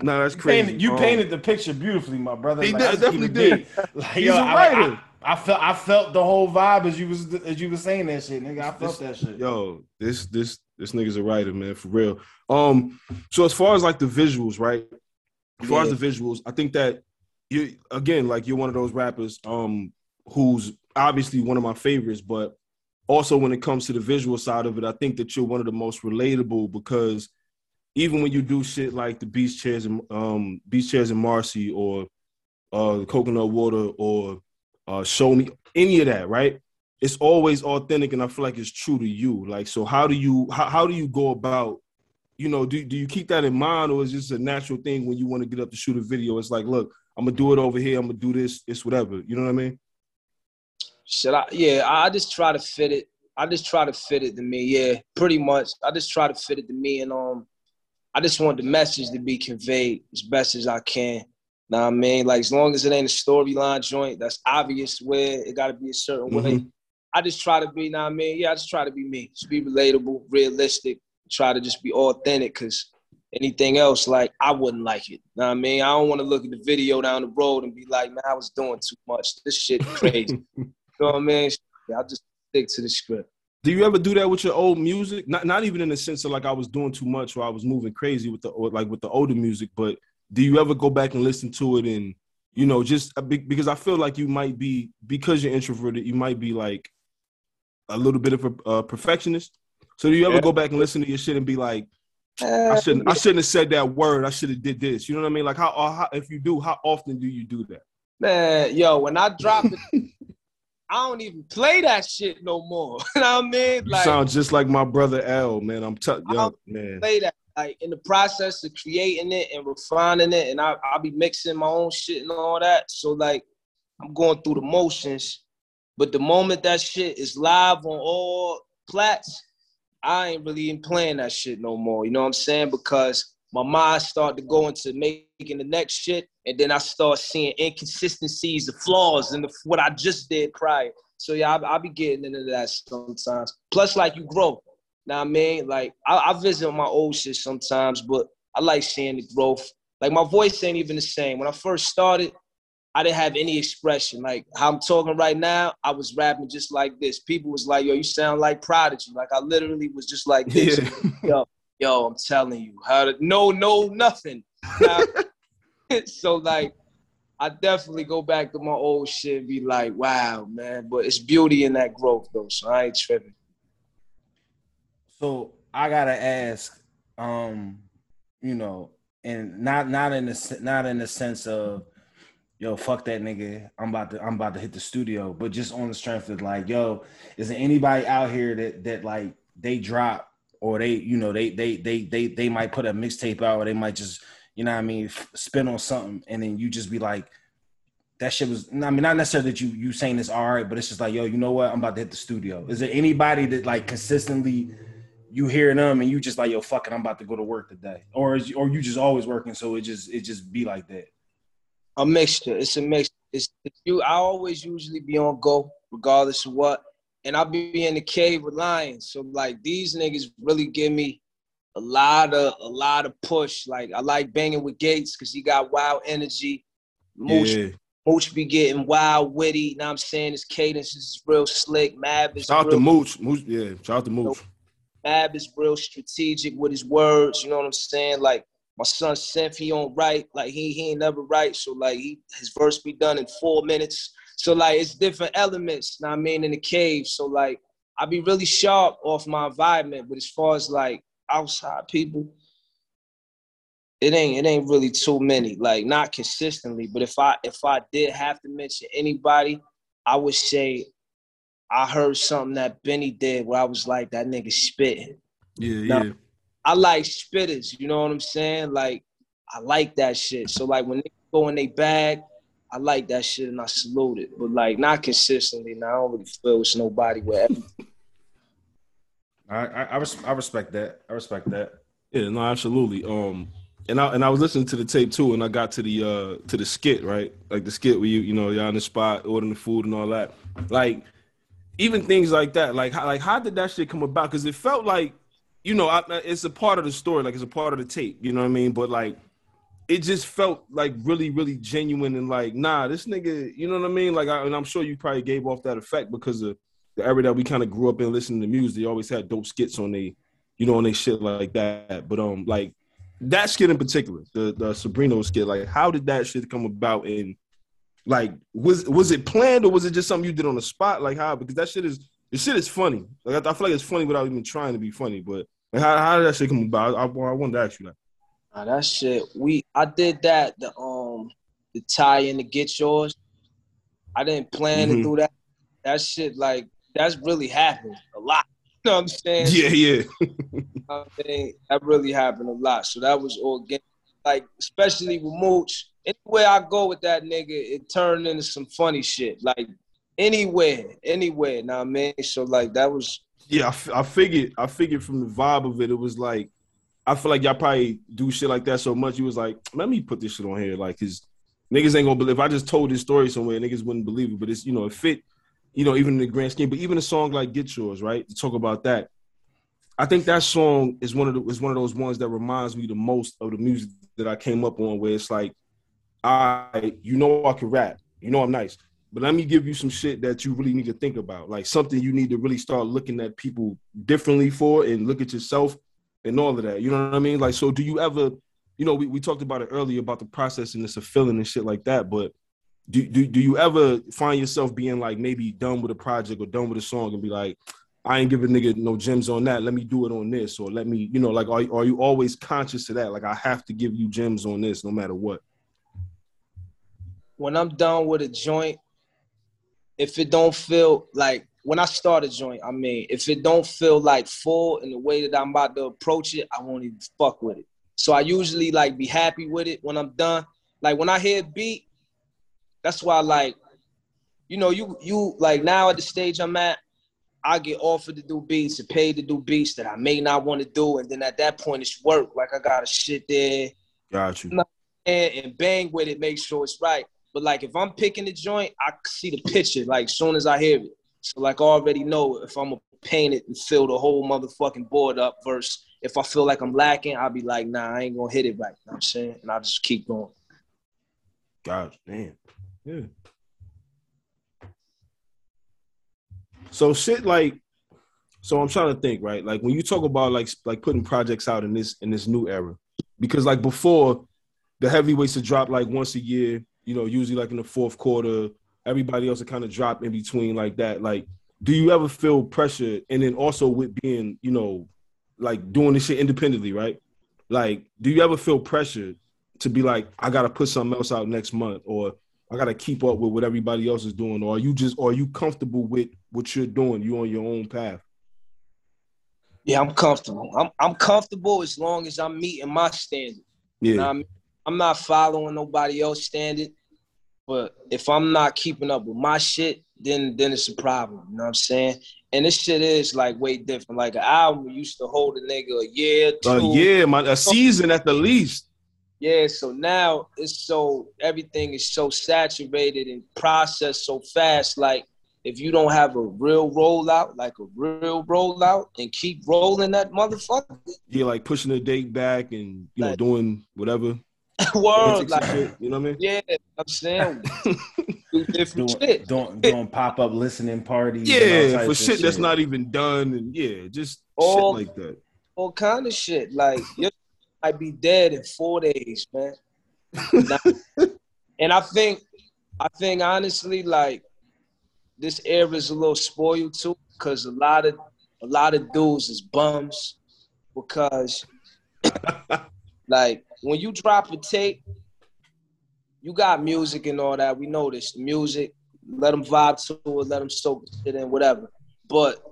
Speaker 1: nah, that's
Speaker 2: You
Speaker 1: crazy.
Speaker 2: painted, you
Speaker 1: Um,
Speaker 2: painted the picture beautifully, my brother.
Speaker 1: He
Speaker 2: Like,
Speaker 1: did- definitely
Speaker 2: keep it
Speaker 1: did.
Speaker 2: Like,
Speaker 1: He's
Speaker 2: yo,
Speaker 1: a
Speaker 2: I-
Speaker 1: writer.
Speaker 2: I, I felt I felt the whole vibe as you was as you was saying that shit, nigga. I felt that shit.
Speaker 1: Yo, this this this nigga's a writer, man, for real. Um, so as far as like the visuals, right? As far as the visuals, I think that you again, like you're one of those rappers, um, who's obviously one of my favorites, but also when it comes to the visual side of it, I think that you're one of the most relatable because even when you do shit like the beach chairs and um beach chairs and Marcy or uh the coconut water or uh show me any of that, right? It's always authentic and I feel like it's true to you. Like so how do you how, how do you go about you know, do, do you keep that in mind or is this a natural thing when you want to get up to shoot a video? It's like, look, I'm gonna do it over here, I'm gonna do this, it's whatever. You know what I mean?
Speaker 3: Should I? Yeah, I just try to fit it. I just try to fit it to me. Yeah, pretty much. I just try to fit it to me, and um, I just want the message to be conveyed as best as I can. Know what I mean? Like as long as it ain't a storyline joint, that's obvious where it got to be a certain way.
Speaker 1: Mhm.
Speaker 3: I just try to be. Know what I mean? Yeah, I just try to be me. Just be relatable, realistic. Try to just be authentic, cause anything else, like I wouldn't like it. Know what I mean? I don't want to look at the video down the road and be like, man, I was doing too much. This shit crazy. You know what I mean? Yeah, I'll just stick to the script.
Speaker 1: Do you ever do that with your old music? Not not even in the sense of like I was doing too much or I was moving crazy with the or like with the older music, but do you ever go back and listen to it and you know just because I feel like you might be because you're introverted, you might be like a little bit of a uh, perfectionist. So do you ever
Speaker 3: Yeah.
Speaker 1: go back and listen to your shit and be like, I
Speaker 3: Uh,
Speaker 1: shouldn't I shouldn't have said that word. I should have did this. You know what I mean? Like how, how if you do, how often do you do that?
Speaker 3: man, yo, when I drop it, I don't even play that shit no more. you know what I mean?
Speaker 1: You sound just like my brother L, man. I'm telling you, man.
Speaker 3: play that. Like in the process of creating it and refining it, and I I'll be mixing my own shit and all that. So like I'm going through the motions. But the moment that shit is live on all plats, I ain't really even playing that shit no more. You know what I'm saying? Because my mind started to go into making the next shit, and then I start seeing inconsistencies, the flaws, and what I just did prior. So yeah, I, I be getting into that sometimes. Plus, like you grow. Now I mean, like I, I visit my old shit sometimes, but I like seeing the growth. Like my voice ain't even the same. When I first started, I didn't have any expression. Like how I'm talking right now, I was rapping just like this. People was like, yo, you sound like Prodigy. Like I literally was just like this. Yeah. Yo, yo, I'm telling you, how to no, no, nothing. Now, so like I definitely go back to my old shit and be like, wow, man. But it's beauty in that growth though. So I ain't tripping.
Speaker 2: So I gotta ask, um, you know, and not not in the not in the sense of yo, fuck that nigga. I'm about to I'm about to hit the studio. But just on the strength of like, yo, is there anybody out here that that like they drop or they, you know, they they they they they might put a mixtape out or they might just, you know what I mean, spin on something and then you just be like, that shit was I mean, not necessarily that you you saying this all right, but it's just like, yo, you know what? I'm about to hit the studio. Is there anybody that like consistently you hear them and you just like, yo, fuck it, I'm about to go to work today? Or is or you just always working, so it just it just be like that?
Speaker 3: a mixture. It's a mix. It's, it's, you. I always usually be on go, regardless of what, and I'll be in the cave with lions. So like these niggas really give me a lot of a lot of push. Like I like banging with Gates because he got wild energy. Mooch, yeah. Mooch be getting wild, witty. You know what I'm saying? His cadence is real slick. Mab is
Speaker 1: shout
Speaker 3: out to
Speaker 1: Mooch. Mooch, yeah, shout out to Mooch.
Speaker 3: Mab is real strategic with his words. You know what I'm saying? Like my son Synth, he on right, like he he ain't never right. So like he his verse be done in four minutes. So like it's different elements, I mean, in the cave. So like I be really sharp off my environment, but as far as like outside people, it ain't it ain't really too many. Like not consistently, but if I if I did have to mention anybody, I would say I heard something that Benny did where I was like, that nigga spitting.
Speaker 1: Yeah, now, yeah.
Speaker 3: I like spitters, you know what I'm saying? Like, I like that shit. So like when they go in they bag, I like that shit and I salute it. But like not consistently. Now I don't really feel it's nobody where
Speaker 2: I, I, I, res- I respect that. I respect that.
Speaker 1: Yeah, no, absolutely. Um, and I and I was listening to the tape too, and I got to the uh to the skit, right? Like the skit where you you know you're on the spot ordering the food and all that. Like even things like that. Like like how did that shit come about? Because it felt like you know, I, it's a part of the story, like it's a part of the tape. You know what I mean? But like, it just felt like really, really genuine and like, nah, this nigga. You know what I mean? Like, I, and I'm sure you probably gave off that effect because of the era that we kind of grew up in listening to music. They always had dope skits on they, you know, on they shit like that. But um, like that skit in particular, the the Sabrino skit, like how did that shit come about? And like, was was it planned or was it just something you did on the spot? Like how? Because that shit is the shit is funny. Like I, I, feel like it's funny without even trying to be funny. But like, how, how did that shit come about? I, I, I wanted to ask you that.
Speaker 3: Nah, that shit. We I did that the um the tie in to get yours. I didn't plan mm-hmm. to do that. That shit like that's really happened a lot. You know what I'm saying?
Speaker 1: Yeah, yeah.
Speaker 3: I mean, that really happened a lot. So that was organic. Like especially with Mooch. Anywhere I go with that nigga, it turned into some funny shit. Like anywhere, anywhere. Now, man. So like that was.
Speaker 1: Yeah, I, f- I figured. I figured from the vibe of it, it was like, I feel like y'all probably do shit like that so much. You was like, let me put this shit on here, like, cause niggas ain't gonna believe. If I just told this story somewhere, niggas wouldn't believe it. But it's you know, it fit, you know, even in the grand scheme. But even a song like "Get Yours," right? To talk about that, I think that song is one of the is one of those ones that reminds me the most of the music that I came up on, where it's like, I, you know, I can rap, you know, I'm nice but let me give you some shit that you really need to think about, like something you need to really start looking at people differently for, and look at yourself and all of that. You know what I mean? Like, so do you ever, you know, we, we talked about it earlier about the processing of feeling and shit like that, but do, do do you ever find yourself being like maybe done with a project or done with a song and be like, I ain't giving nigga no gems on that. Let me do it on this, or let me, you know, like, are, are you always conscious of that? Like, I have to give you gems on this, no matter what.
Speaker 3: When I'm done with a joint, if it don't feel like when I start a joint, I mean, if it don't feel like full in the way that I'm about to approach it, I won't even fuck with it. So I usually like be happy with it when I'm done. Like when I hear a beat, that's why like, you know, you you like now at the stage I'm at, I get offered to do beats and paid to do beats that I may not want to do, and then at that point it's work. Like I gotta shit there,
Speaker 1: got you,
Speaker 3: and, and bang with it, make sure it's right. But like if I'm picking the joint, I see the picture like soon as I hear it. So like I already know if I'm gonna paint it and fill the whole motherfucking board up. Versus if I feel like I'm lacking, I'll be like, nah, I ain't gonna hit it right. You know what I'm saying, and I'll just keep going.
Speaker 1: God damn, yeah. So shit like so I'm trying to think, right? Like when you talk about like like putting projects out in this in this new era, because like before, the heavyweights would drop like once a year. You know, usually like in the fourth quarter. Everybody else would kind of drop in between like that. Like, do you ever feel pressure? And then also with being, you know, like doing this shit independently, right? Like, do you ever feel pressure to be like, I gotta put something else out next month, or I gotta keep up with what everybody else is doing, or are you just, or are you comfortable with what you're doing? You on your own path.
Speaker 3: Yeah, I'm comfortable. I'm I'm comfortable as long as I'm meeting my standard.
Speaker 1: Yeah,
Speaker 3: you know I'm, I'm not following nobody else standard. But if I'm not keeping up with my shit, then then it's a problem. You know what I'm saying? And this shit is like way different. Like an album used to hold a nigga a year, two.
Speaker 1: A year, my, a season at the least.
Speaker 3: Yeah, so now it's so everything is so saturated and processed so fast. Like if you don't have a real rollout, like a real rollout, and keep rolling that motherfucker.
Speaker 1: Yeah, like pushing the date back and you like, know doing whatever.
Speaker 3: World, like
Speaker 1: shit, you know what I mean?
Speaker 3: Yeah, I'm saying do different
Speaker 2: doing,
Speaker 3: shit.
Speaker 2: Doing, doing pop up listening parties.
Speaker 1: Yeah, for shit, shit, that's not even done, and yeah, just all, shit like that.
Speaker 3: All kind of shit. Like you might be dead in four days, man. and I think, I think honestly, like this era is a little spoiled too, because a lot of a lot of dudes is bums because like when you drop a tape, you got music and all that. We know this. music, let them vibe to it, let them soak it in, whatever. But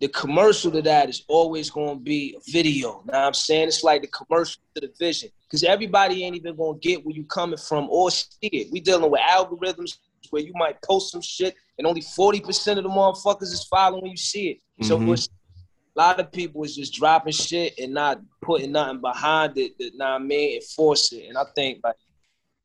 Speaker 3: the commercial to that is always going to be a video. Now I'm saying it's like the commercial to the vision because everybody ain't even going to get where you coming from or see it. We dealing with algorithms where you might post some shit and only 40% of the motherfuckers is following you see it. Mm-hmm. So a lot of people is just dropping shit and not putting nothing behind it that nah I mean enforce it. And I think like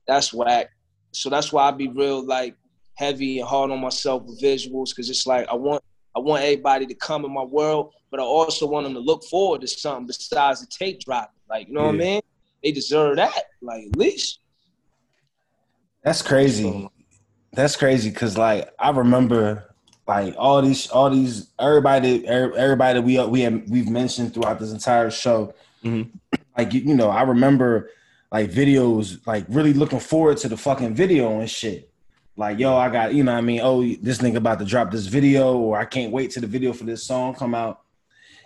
Speaker 3: that's whack. So that's why I be real like heavy and hard on myself with visuals because it's like I want I want everybody to come in my world, but I also want them to look forward to something besides the tape dropping. Like, you know yeah. what I mean? They deserve that, like at least.
Speaker 2: That's crazy. That's crazy because like I remember like all these all these everybody everybody we we have we've mentioned throughout this entire show. Mm-hmm. like you, you know i remember like videos like really looking forward to the fucking video and shit. Like yo i got you know i mean? Oh this nigga about to drop this video or i can't wait till the video for this song come out.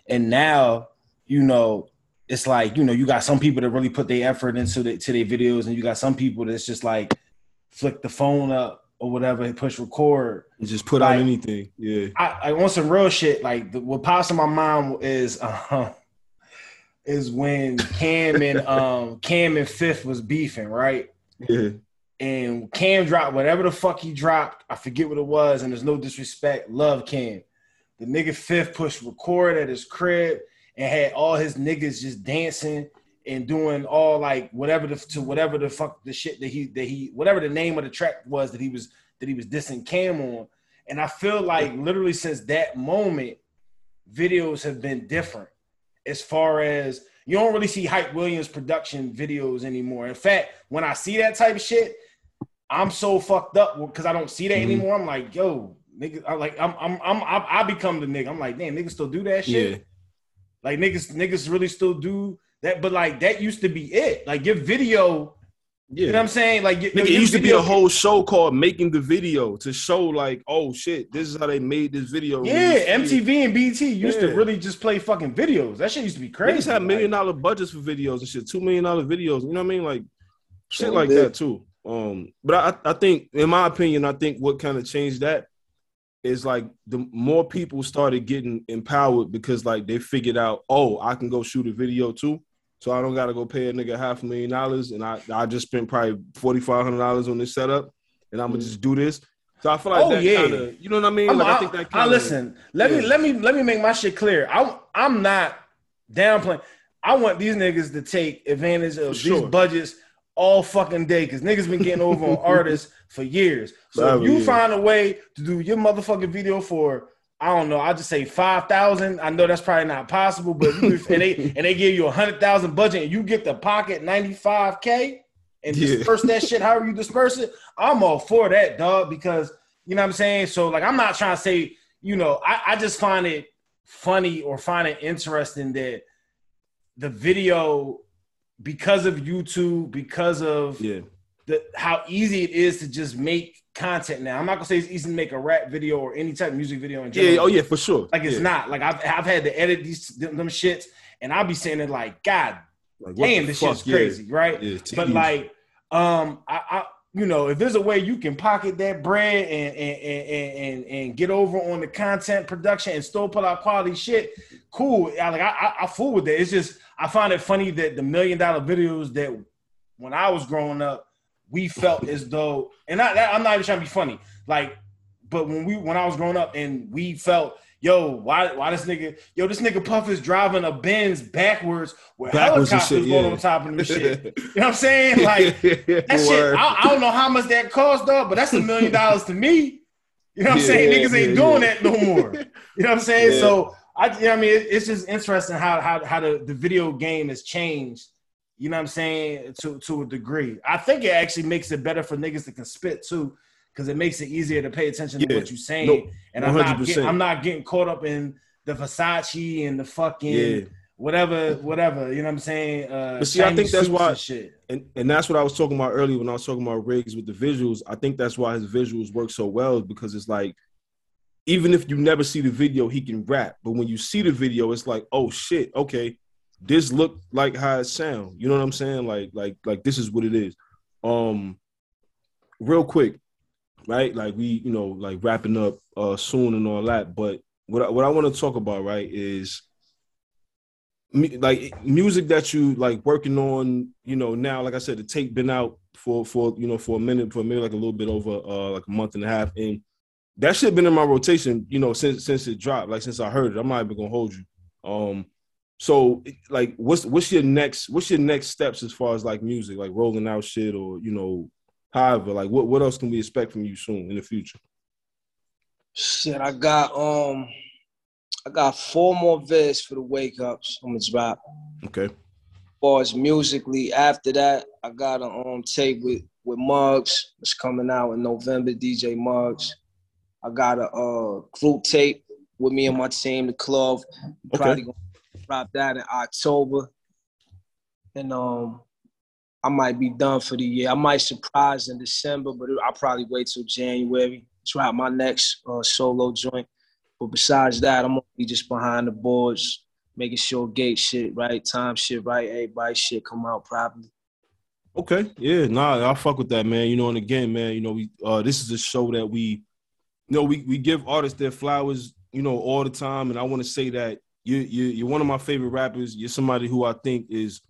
Speaker 2: And now you know it's like you know you got some people that really put their effort into the to their videos and you got some people that's just like flick the phone up or whatever and push record.
Speaker 1: You just put like, out anything. Yeah. I,
Speaker 2: I want some real shit. Like the, what pops in my mind is uh, is when Cam and um Cam and Fifth was beefing, right?
Speaker 1: Yeah.
Speaker 2: And Cam dropped whatever the fuck he dropped. I forget what it was, and there's no disrespect. Love Cam. The nigga Fifth pushed record at his crib and had all his niggas just dancing and doing all like whatever the to whatever the fuck the shit that he that he whatever the name of the track was that he was that he was dissing Cam on. And I feel like literally since that moment, videos have been different as far as you don't really see Hype Williams production videos anymore. In fact, when I see that type of shit, I'm so fucked up because I don't see that mm-hmm. anymore. I'm like, yo, nigga, I like I'm I'm I'm I become the nigga. I'm like, damn, niggas still do that shit. Yeah. Like niggas, niggas really still do that, but like that used to be it. Like your video, yeah. you know what I'm saying? Like
Speaker 1: Nigga, it used to be a whole show called Making the Video to show like, oh shit, this is how they made this video.
Speaker 2: Yeah, MTV and BT used yeah. to really just play fucking videos. That shit used to be crazy.
Speaker 1: Niggas had million dollar budgets for videos and shit, two million dollar videos. You know what I mean? Like shit like that too. Um, but I, I think, in my opinion, I think what kind of changed that is like the more people started getting empowered because like they figured out, oh, I can go shoot a video too. So I don't gotta go pay a nigga half a million dollars and I, I just spent probably forty five hundred dollars on this setup and I'm gonna hmm. just do this. So I feel like
Speaker 2: Oh,
Speaker 1: that
Speaker 2: yeah.
Speaker 1: kinda, you know what I mean?
Speaker 2: I'm-
Speaker 1: like I,
Speaker 2: I,
Speaker 1: think that kinda,
Speaker 2: listen. Let me let me let me make my shit clear. I I'm not downplaying. I want these niggas to take advantage of
Speaker 1: sure.
Speaker 2: these budgets all fucking day because niggas been getting over on artists for years. So if you
Speaker 1: yeah.
Speaker 2: find a way to do your motherfucking video for I don't know, I'll just say five thousand. I know that's probably not possible, but you, and they and they give you a hundred thousand budget and you get the pocket ninety five k and
Speaker 1: Yeah.
Speaker 2: disperse that shit however you disperse it. I'm all for that, dog, because you know what I'm saying. So like, I'm not trying to say, you know, I, I just find it funny or find it interesting that the video, because of YouTube, because of
Speaker 1: Yeah.
Speaker 2: the how easy it is to just make content now. I'm not gonna say it's easy to make a rap video or any type of music video in general.
Speaker 1: Yeah, oh yeah, for sure.
Speaker 2: Like it's
Speaker 1: Yeah.
Speaker 2: not. Like I've I've had to edit these them, them shits, and I'll be saying it like, God
Speaker 1: Like,
Speaker 2: damn, this
Speaker 1: fuck?
Speaker 2: shit's
Speaker 1: Yeah.
Speaker 2: crazy, right?
Speaker 1: Yeah,
Speaker 2: But like, um, I, I, you know, if there's a way you can pocket that bread and and and and, and get over on the content production and still put out quality shit, cool. I, like I, I, I fool with that. It's just I find it funny that the million dollar videos that when I was growing up, we felt as though, and I, I'm not even trying to be funny, like, but when we when I was growing up and we felt. Yo, why why this nigga? Yo, this nigga Puff is driving a Benz backwards with
Speaker 1: Backwards
Speaker 2: helicopters
Speaker 1: shit,
Speaker 2: going on top of him shit. You know what I'm saying? Like that shit, I, I don't know how much that cost, though, but that's a million dollars to me. You know what I'm
Speaker 1: Yeah,
Speaker 2: saying?
Speaker 1: yeah,
Speaker 2: Niggas ain't doing
Speaker 1: yeah.
Speaker 2: that no more. You know what I'm saying?
Speaker 1: Yeah.
Speaker 2: So I, you know I mean, it, it's just interesting how how how the, the video game has changed. You know what I'm saying? To to a degree, I think it actually makes it better for niggas that can spit too, because it makes it easier to pay attention to what you're saying.
Speaker 1: No,
Speaker 2: and I'm not
Speaker 1: 100%.
Speaker 2: getting, I'm not getting caught up in the Versace and the fucking
Speaker 1: Yeah.
Speaker 2: whatever whatever. You know what I'm saying? Uh,
Speaker 1: But see, I think that's why-
Speaker 2: and
Speaker 1: and and that's what I was talking about earlier when I was talking about Riggs with the visuals. I think that's why his visuals work so well because it's like even if you never see the video, he can rap. But when you see the video, it's like, oh shit, okay, this look like how it sound. You know what I'm saying? Like like like this is what it is. Um, real quick, right? Like we, you know, like wrapping up uh soon and all that. But what I, what I want to talk about, right, is mu- like music that you like working on you know now like i said the tape been out for for you know for a minute for maybe like a little bit over uh like a month and a half and that shit been in my rotation you know since since it dropped like since i heard it i'm not even gonna hold you um so like what's what's your next what's your next steps as far as like music like rolling out shit or you know however like what what else can we expect from you soon in the future
Speaker 3: Shit, I got um, I got four more vids for the wake ups. I'm gonna drop.
Speaker 1: okay
Speaker 3: As far as musically, after that, I got a um tape with with Muggs. It's coming out in November. DJ Muggs. I got a uh group tape with me and my team, the club. Probably gonna drop that in October. And um, I might be done for the year. I might surprise in December, but I'll probably wait till January. Drop my next uh, solo joint. But besides that, I'm gonna be just behind the boards, making sure gate shit right, time shit right, everybody shit come out properly.
Speaker 1: Okay, yeah, nah, I fuck with that, man. You know, and again, man, you know, we uh this is a show that we you know we we give artists their flowers, you know, all the time. And I want to say that you you you're one of my favorite rappers. You're somebody who I think is,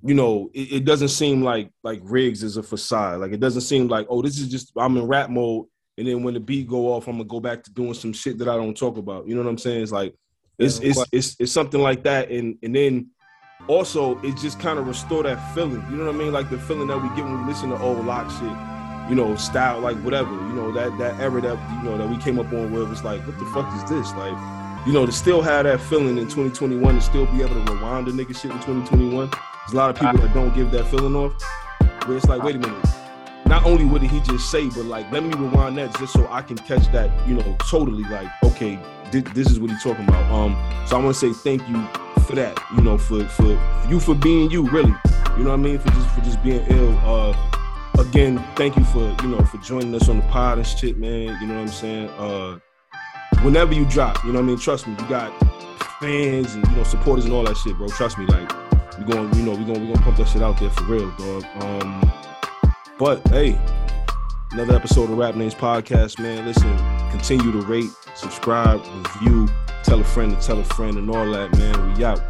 Speaker 1: you know, it, it doesn't seem like like Riggs is a facade. Like it doesn't seem like, oh, this is just I'm in rap mode, and then when the beat go off, I'm gonna go back to doing some shit that I don't talk about. You know what I'm saying? It's like it's
Speaker 3: Yeah,
Speaker 1: it's, it's it's something like that, and and then also it just kind of restore that feeling. You know what I mean? Like the feeling that we get when we listen to old LOX shit. You know, style like whatever. You know that that era that you know that we came up on where it was like, what the fuck is this? Like, you know, to still have that feeling in 2021 and still be able to rewind the nigga shit in 2021. There's a lot of people that don't give that feeling off. Where it's like, wait a minute. Not only what did he just say, but like, let me rewind that just so I can catch that, you know, totally like, okay, thi- this is what he's talking about. Um, so I want to say thank you for that, you know, for for you for being you, really. You know what I mean? For just for just being ill. Uh, again, thank you for you know for joining us on the pod and shit, man. You know what I'm saying? Uh, whenever you drop, you know what I mean. Trust me, you got fans and you know supporters and all that shit, bro. Trust me, like we're going, you know, we're going we're gonna pump that shit out there for real, dog. Um, but hey, Another episode of Rap Names Podcast, man. Listen, continue to rate, subscribe, review, tell a friend to tell a friend, and all that, man. We out.